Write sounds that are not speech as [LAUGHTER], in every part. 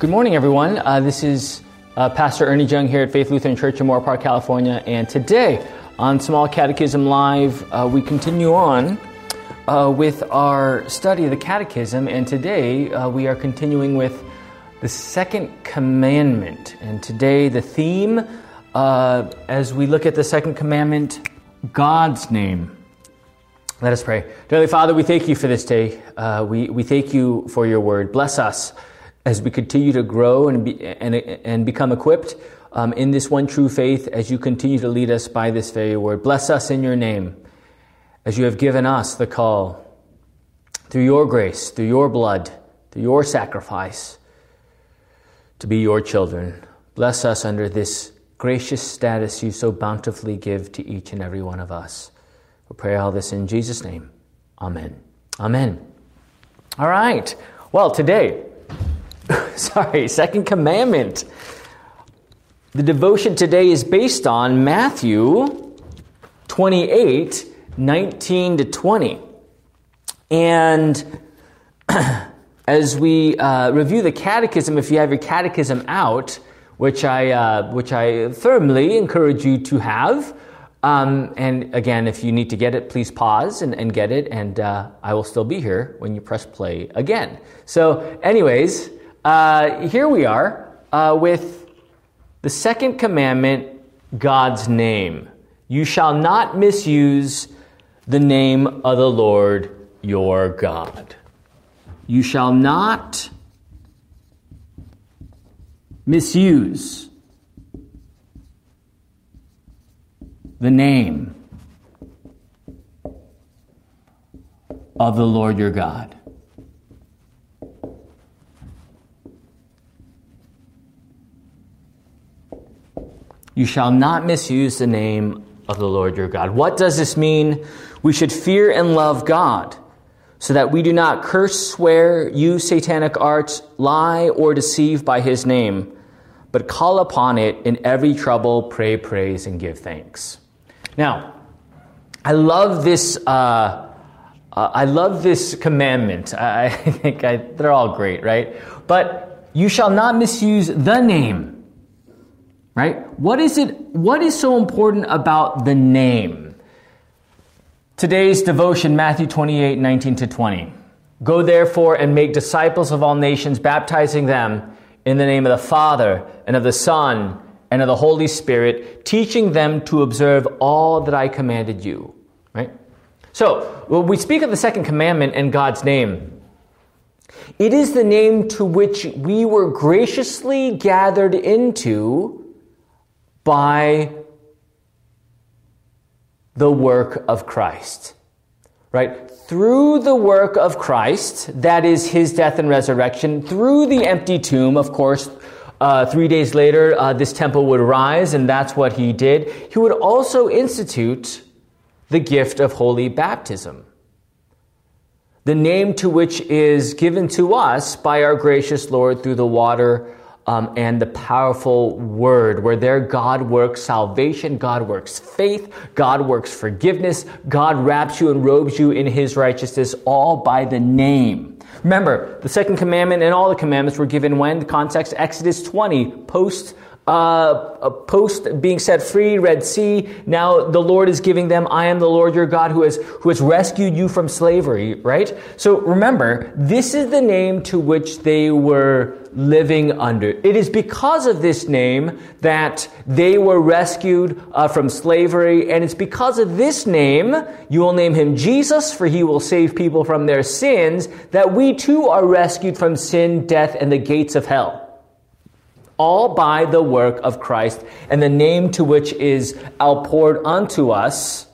Good morning, everyone. Uh, this is uh, Pastor Ernie Jung here at Faith Lutheran Church in Moorpark, California. And today on Small Catechism Live, uh, we continue on uh, with our study of the Catechism. And today uh, we are continuing with the second commandment. And today the theme, uh, as we look at the second commandment, God's name. Let us pray. Dearly Father, we thank you for this day. we, we thank you for your word. Bless us as we continue to grow and, be, and, and become equipped um, in this one true faith as you continue to lead us by this very word. Bless us in your name as you have given us the call through your grace, through your blood, through your sacrifice to be your children. Bless us under this gracious status you so bountifully give to each and every one of us. We pray all this in Jesus' name. Amen. Amen. All right. Well, today, [LAUGHS] sorry, second commandment. The devotion today is based on Matthew 28 19 to 20. And [CLEARS THROAT] as we uh, review the catechism, if you have your catechism out, which I, uh, which I firmly encourage you to have, um, and again, if you need to get it, please pause and, and get it, and uh, I will still be here when you press play again. So, anyways, uh, here we are uh, with the second commandment God's name. You shall not misuse the name of the Lord your God. You shall not misuse the name of the Lord your God. You shall not misuse the name of the Lord your God. What does this mean? We should fear and love God so that we do not curse, swear, use satanic arts, lie, or deceive by his name, but call upon it in every trouble, pray, praise, and give thanks. Now, I love this. Uh, uh, I love this commandment. I, [LAUGHS] I think I, they're all great, right? But you shall not misuse the name right? What is it, what is so important about the name? Today's devotion, Matthew 28, 19 to 20. Go therefore and make disciples of all nations, baptizing them in the name of the Father and of the Son and of the Holy Spirit, teaching them to observe all that I commanded you. Right? So, when we speak of the second commandment in God's name, it is the name to which we were graciously gathered into by the work of Christ. Right? Through the work of Christ, that is his death and resurrection, through the empty tomb, of course, uh, three days later, uh, this temple would rise, and that's what he did. He would also institute the gift of holy baptism, the name to which is given to us by our gracious Lord through the water um, and the powerful word, where there God works salvation, God works faith, God works forgiveness, God wraps you and robes you in his righteousness, all by the name. Remember, the second commandment and all the commandments were given when? The context, Exodus 20, post uh, post being set free, Red Sea. Now the Lord is giving them, I am the Lord your God who has, who has rescued you from slavery, right? So remember, this is the name to which they were living under. It is because of this name that they were rescued uh, from slavery, and it's because of this name, you will name him Jesus, for he will save people from their sins, that we too are rescued from sin, death, and the gates of hell all by the work of Christ and the name to which is outpoured unto us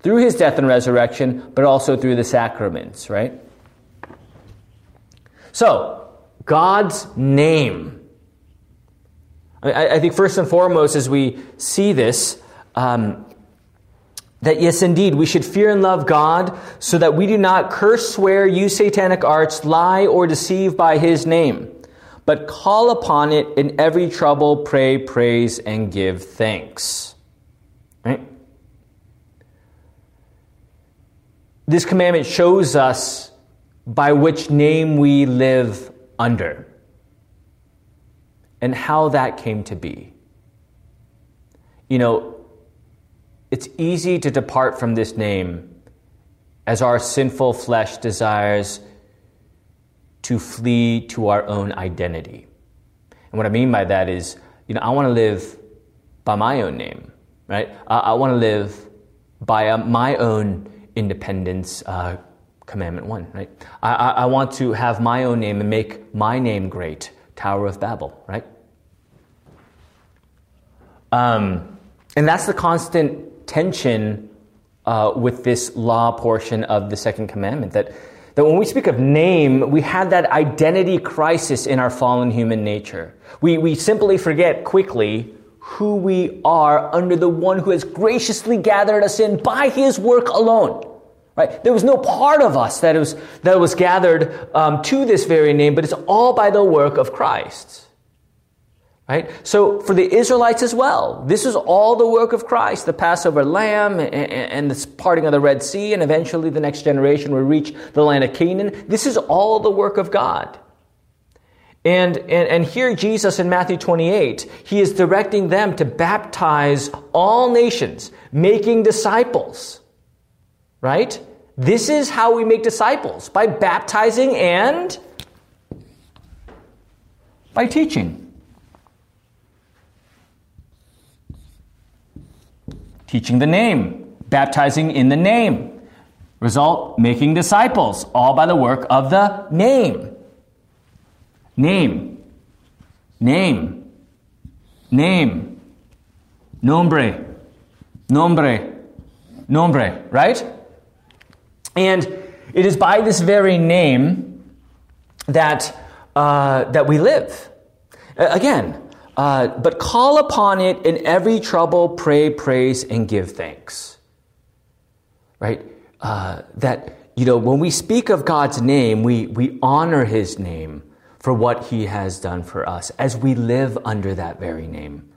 through his death and resurrection, but also through the sacraments, right? So, God's name. I, I think first and foremost, as we see this, um, that yes, indeed, we should fear and love God so that we do not curse, swear, use satanic arts, lie, or deceive by his name but call upon it in every trouble, pray, praise, and give thanks. Right? This commandment shows us by which name we live under. and how that came to be. You know, it's easy to depart from this name as our sinful flesh desires to flee to our own identity. And what I mean by that is, you know, I want to live by my own name, right? I, I want to live by uh, my own independence. Uh, commandment one, right? I, I, I want to have my own name and make my name great. Tower of Babel, right? Um, and that's the constant tension uh, with this law portion of the second commandment that, that when we speak of name, we have that identity crisis in our fallen human nature. We, we simply forget quickly who we are under the one who has graciously gathered us in by his work alone. Right? There was no part of us that was, that was gathered um, to this very name, but it's all by the work of Christ. Right? So for the Israelites as well, this is all the work of Christ, the Passover lamb and, and the parting of the Red Sea, and eventually the next generation will reach the land of Canaan. This is all the work of God. And, and, and here Jesus in Matthew 28, he is directing them to baptize all nations, making disciples. Right? This is how we make disciples by baptizing and by teaching. teaching the name, baptizing in the name. Result, making disciples, all by the work of the name. Name. Name. Name. Nombre. Nombre. Nombre, right? And it is by this very name that, uh, that we live. Again, uh, but call upon it in every trouble, pray, praise, and give thanks. Right? Uh, that, you know, when we speak of God's name, we, we honor his name for what he has done for us as we live under that very name.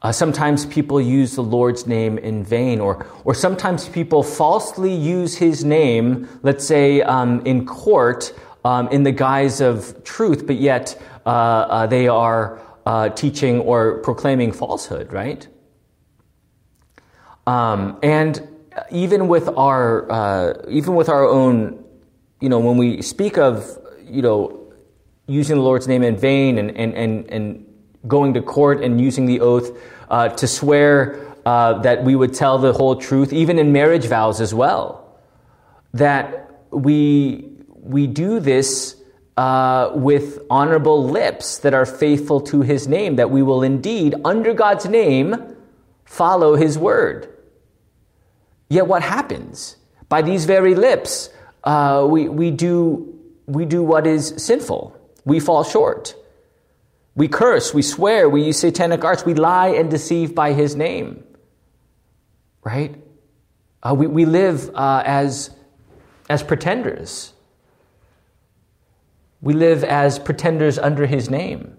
Uh, sometimes people use the Lord's name in vain, or, or sometimes people falsely use his name, let's say um, in court, um, in the guise of truth, but yet uh, uh, they are uh, teaching or proclaiming falsehood, right? Um, and even with our uh, even with our own, you know, when we speak of you know using the Lord's name in vain and and and, and going to court and using the oath uh, to swear uh, that we would tell the whole truth, even in marriage vows as well, that we we do this uh, with honorable lips that are faithful to his name, that we will indeed, under God's name, follow his word. Yet what happens? By these very lips, uh, we, we, do, we do what is sinful. We fall short. We curse, we swear, we use satanic arts, we lie and deceive by his name. Right? Uh, we, we live uh, as, as pretenders. We live as pretenders under his name.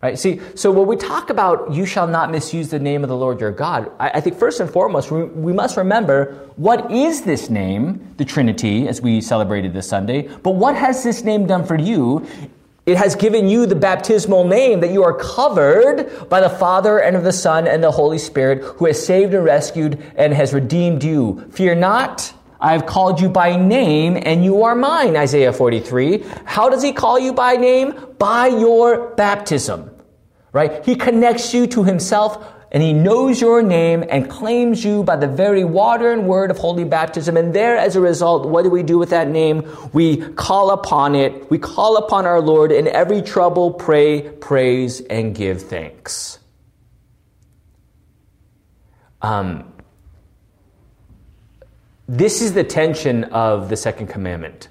Right? See, so when we talk about you shall not misuse the name of the Lord your God, I, I think first and foremost, we, we must remember what is this name, the Trinity, as we celebrated this Sunday, but what has this name done for you? It has given you the baptismal name that you are covered by the Father and of the Son and the Holy Spirit who has saved and rescued and has redeemed you. Fear not. I have called you by name and you are mine, Isaiah 43. How does he call you by name? By your baptism, right? He connects you to himself and he knows your name and claims you by the very water and word of holy baptism. And there, as a result, what do we do with that name? We call upon it. We call upon our Lord in every trouble, pray, praise, and give thanks. Um, this is the tension of the second commandment.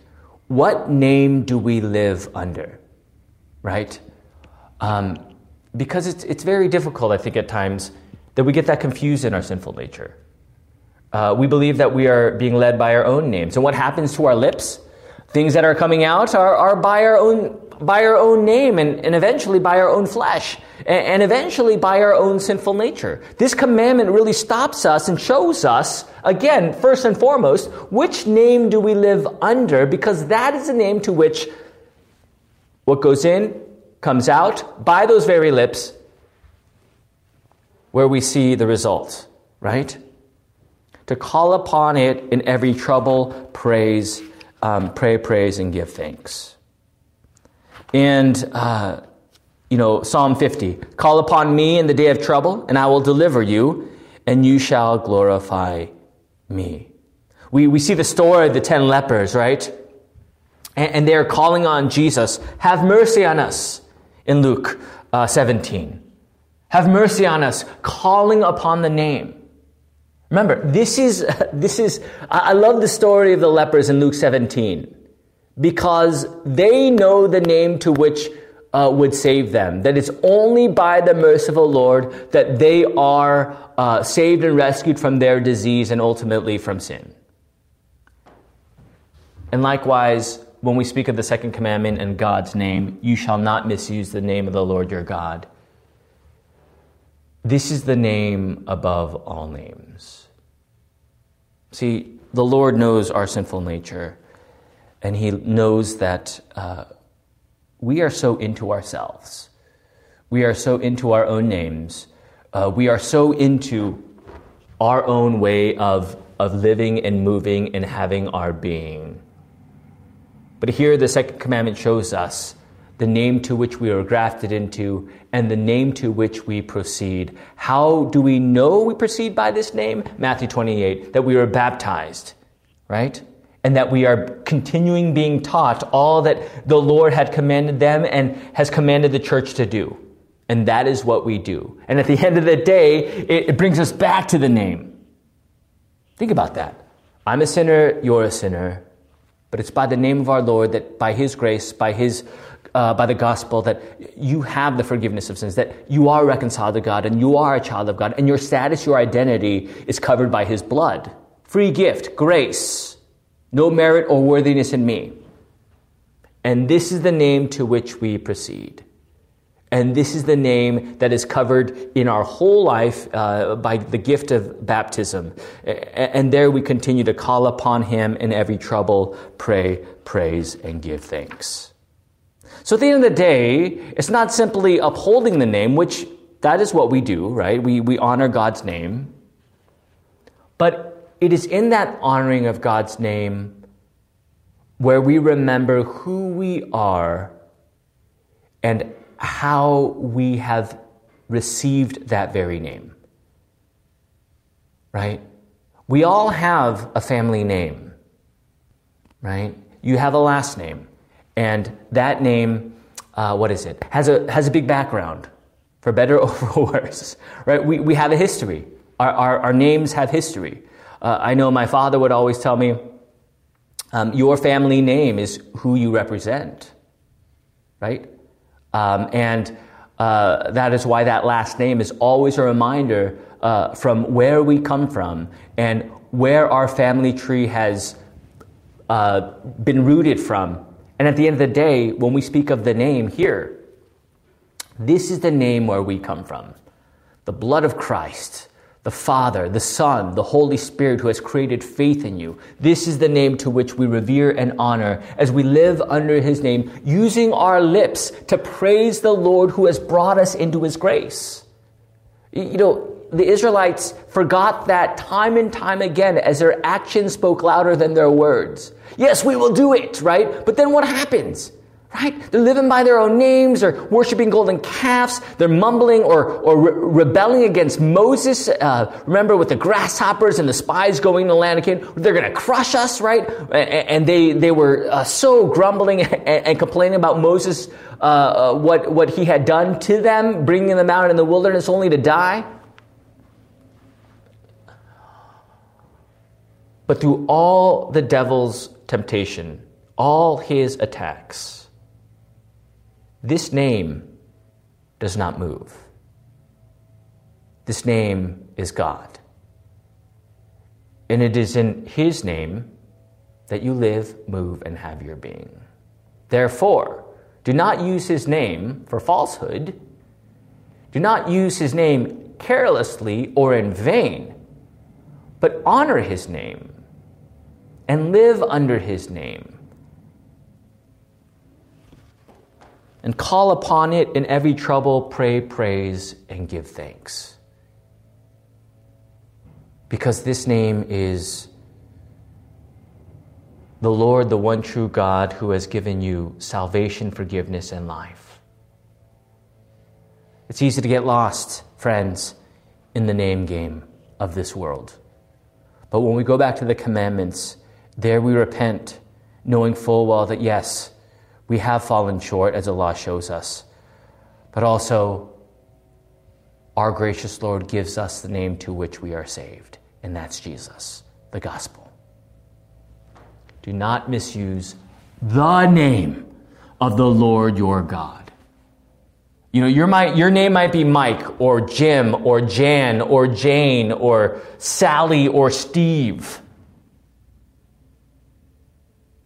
What name do we live under? Right? Um, because it's, it's very difficult, I think, at times that we get that confused in our sinful nature. Uh, we believe that we are being led by our own names. And what happens to our lips? Things that are coming out are, are by our own by our own name and, and eventually by our own flesh and, and eventually by our own sinful nature. This commandment really stops us and shows us, again, first and foremost, which name do we live under because that is the name to which what goes in comes out by those very lips where we see the result, right? To call upon it in every trouble, praise, um, pray, praise, and give thanks. And, uh, you know, Psalm 50 Call upon me in the day of trouble, and I will deliver you, and you shall glorify me. We, we see the story of the ten lepers, right? And, and they're calling on Jesus, Have mercy on us, in Luke uh, 17. Have mercy on us, calling upon the name. Remember, this is, [LAUGHS] this is, I love the story of the lepers in Luke 17 because they know the name to which uh, would save them. That it's only by the merciful Lord that they are uh, saved and rescued from their disease and ultimately from sin. And likewise, when we speak of the second commandment and God's name, you shall not misuse the name of the Lord your God. This is the name above all names. See, the Lord knows our sinful nature, and He knows that uh, we are so into ourselves. We are so into our own names. Uh, we are so into our own way of, of living and moving and having our being. But here the second commandment shows us the name to which we are grafted into and the name to which we proceed. How do we know we proceed by this name? Matthew 28, that we are baptized, right? And that we are continuing being taught all that the Lord had commanded them and has commanded the church to do. And that is what we do. And at the end of the day, it, it brings us back to the name. Think about that. I'm a sinner, you're a sinner. But it's by the name of our Lord that by His grace, by His uh, by the gospel, that you have the forgiveness of sins, that you are reconciled to God and you are a child of God, and your status, your identity is covered by His blood. Free gift, grace, no merit or worthiness in me. And this is the name to which we proceed. And this is the name that is covered in our whole life uh, by the gift of baptism. And there we continue to call upon Him in every trouble, pray, praise, and give thanks. So at the end of the day, it's not simply upholding the name, which that is what we do, right? We, we honor God's name. But it is in that honoring of God's name where we remember who we are and how we have received that very name. Right? We all have a family name, right? You have a last name, and that name, uh, what is it? Has a, has a big background, for better [LAUGHS] or for worse, right? We, we have a history. Our, our, our names have history. Uh, I know my father would always tell me, um, your family name is who you represent, right? Um, and uh, that is why that last name is always a reminder uh, from where we come from and where our family tree has uh, been rooted from. And at the end of the day, when we speak of the name here, this is the name where we come from the blood of Christ the Father, the Son, the Holy Spirit who has created faith in you. This is the name to which we revere and honor as we live under His name, using our lips to praise the Lord who has brought us into His grace. You know, the Israelites forgot that time and time again as their actions spoke louder than their words. Yes, we will do it, right? But then what happens? Right? They're living by their own names. They're worshiping golden calves. They're mumbling or, or re- rebelling against Moses. Uh, remember with the grasshoppers and the spies going to Canaan? They're going to crush us, right? And they, they were uh, so grumbling [LAUGHS] and, and, complaining about Moses, uh, uh, what, what he had done to them, bringing them out in the wilderness only to die. But through all the devil's temptation, all his attacks, this name does not move. This name is God. And it is in His name that you live, move, and have your being. Therefore, do not use His name for falsehood. Do not use His name carelessly or in vain, but honor His name and live under His name and call upon it in every trouble, pray, praise, and give thanks. Because this name is the Lord, the one true God, who has given you salvation, forgiveness, and life. It's easy to get lost, friends, in the name game of this world. But when we go back to the commandments, there we repent, knowing full well that yes, we have fallen short, as Allah shows us, but also our gracious Lord gives us the name to which we are saved, and that's Jesus, the gospel. Do not misuse the name of the Lord your God. You know, your, your name might be Mike or Jim or Jan or Jane or Sally or Steve.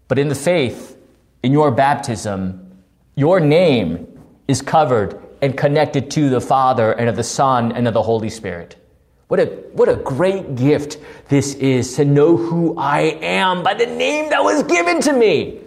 But in the faith, in your baptism, your name is covered and connected to the Father and of the Son and of the Holy Spirit. What a, what a great gift this is to know who I am by the name that was given to me.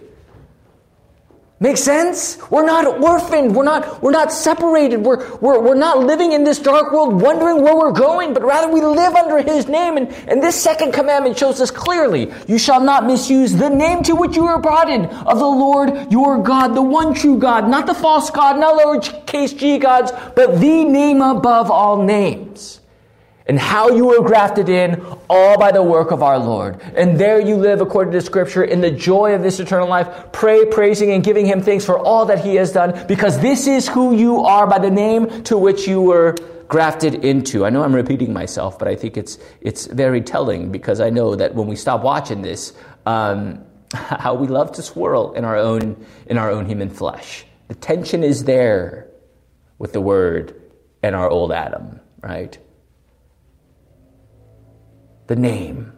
Make sense? We're not orphaned. We're not, we're not separated. We're, we're, we're not living in this dark world wondering where we're going, but rather we live under His name. And, and this second commandment shows us clearly you shall not misuse the name to which you are brought in of the Lord your God, the one true God, not the false God, not lowercase g gods, but the name above all names and how you were grafted in, all by the work of our Lord. And there you live, according to Scripture, in the joy of this eternal life, pray, praising, and giving Him thanks for all that He has done, because this is who you are by the name to which you were grafted into. I know I'm repeating myself, but I think it's, it's very telling because I know that when we stop watching this, um, [LAUGHS] how we love to swirl in our own, in our own human flesh. The tension is there with the Word and our old Adam, right? The name,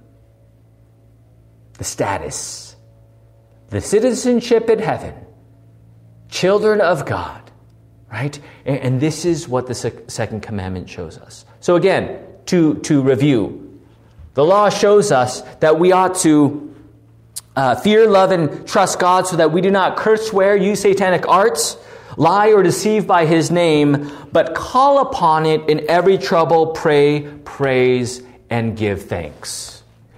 the status, the citizenship in heaven, children of God, right? And, and this is what the second commandment shows us. So, again, to, to review, the law shows us that we ought to uh, fear, love, and trust God so that we do not curse, swear, use satanic arts, lie, or deceive by his name, but call upon it in every trouble, pray, praise, and give thanks.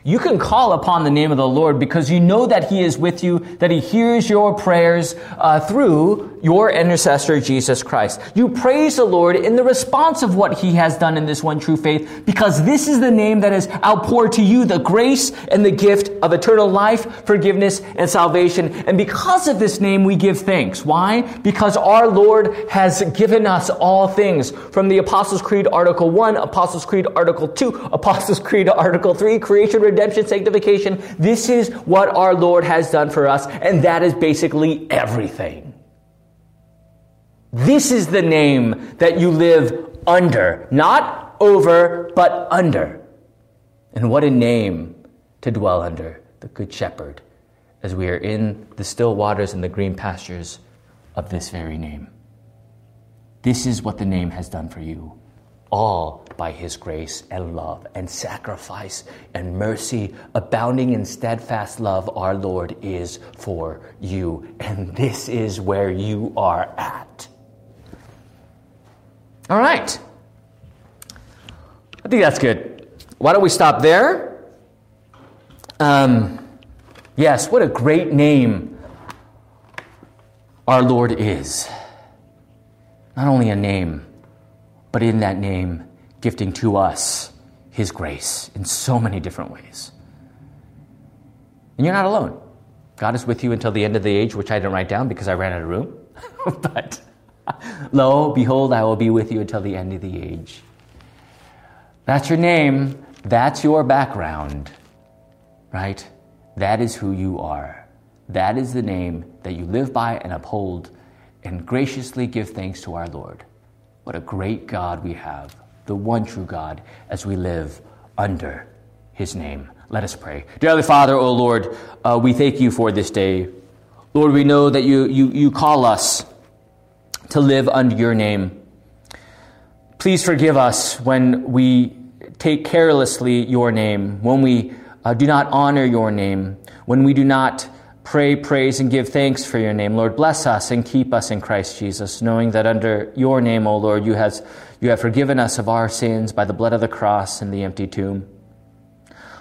You can call upon the name of the Lord because you know that He is with you, that He hears your prayers uh, through your intercessor, Jesus Christ. You praise the Lord in the response of what He has done in this one true faith because this is the name that has outpoured to you the grace and the gift of eternal life, forgiveness, and salvation. And because of this name, we give thanks. Why? Because our Lord has given us all things from the Apostles' Creed Article 1, Apostles' Creed Article 2, Apostles' Creed Article 3, creation, redemption, sanctification. This is what our Lord has done for us, and that is basically everything. This is the name that you live under, not over, but under. And what a name to dwell under, the Good Shepherd, as we are in the still waters and the green pastures of this very name. This is what the name has done for you all by his grace and love and sacrifice and mercy, abounding in steadfast love, our Lord is for you. And this is where you are at. All right. I think that's good. Why don't we stop there? Um, yes, what a great name our Lord is. Not only a name, but in that name, gifting to us His grace in so many different ways. And you're not alone. God is with you until the end of the age, which I didn't write down because I ran out of room. [LAUGHS] but lo, behold, I will be with you until the end of the age. That's your name. That's your background, right? That is who you are. That is the name that you live by and uphold and graciously give thanks to our Lord. What a great God we have, the one true God, as we live under his name. Let us pray. Dear Father, O oh Lord, uh, we thank you for this day. Lord, we know that you, you, you call us to live under your name. Please forgive us when we take carelessly your name, when we uh, do not honor your name, when we do not pray, praise, and give thanks for your name. Lord, bless us and keep us in Christ Jesus, knowing that under your name, O Lord, you, has, you have forgiven us of our sins by the blood of the cross and the empty tomb.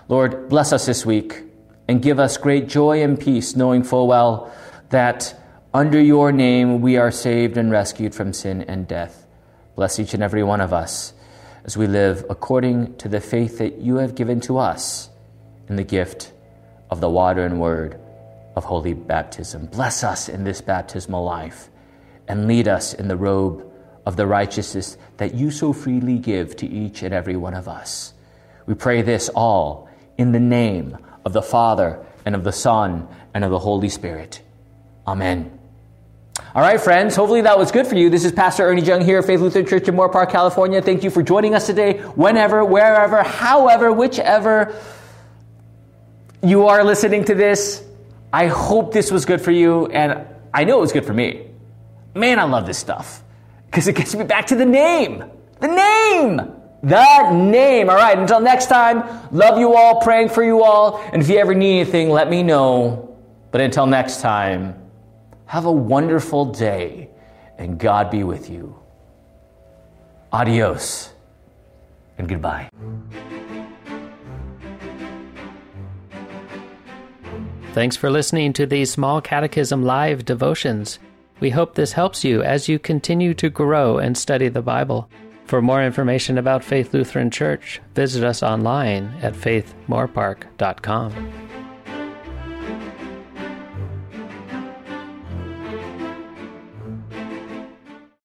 Lord, bless us this week and give us great joy and peace, knowing full well that under your name we are saved and rescued from sin and death. Bless each and every one of us as we live according to the faith that you have given to us in the gift of the water and word of holy baptism. Bless us in this baptismal life and lead us in the robe of the righteousness that you so freely give to each and every one of us. We pray this all in the name of the Father and of the Son and of the Holy Spirit. Amen. All right, friends, hopefully that was good for you. This is Pastor Ernie Jung here at Faith Lutheran Church in Moorpark, California. Thank you for joining us today, whenever, wherever, however, whichever you are listening to this. I hope this was good for you, and I know it was good for me. Man, I love this stuff because it gets me back to the name. The name! The name. All right, until next time, love you all, praying for you all, and if you ever need anything, let me know. But until next time, have a wonderful day, and God be with you. Adios, and goodbye. Thanks for listening to these Small Catechism Live devotions. We hope this helps you as you continue to grow and study the Bible. For more information about Faith Lutheran Church, visit us online at faithmoorpark.com.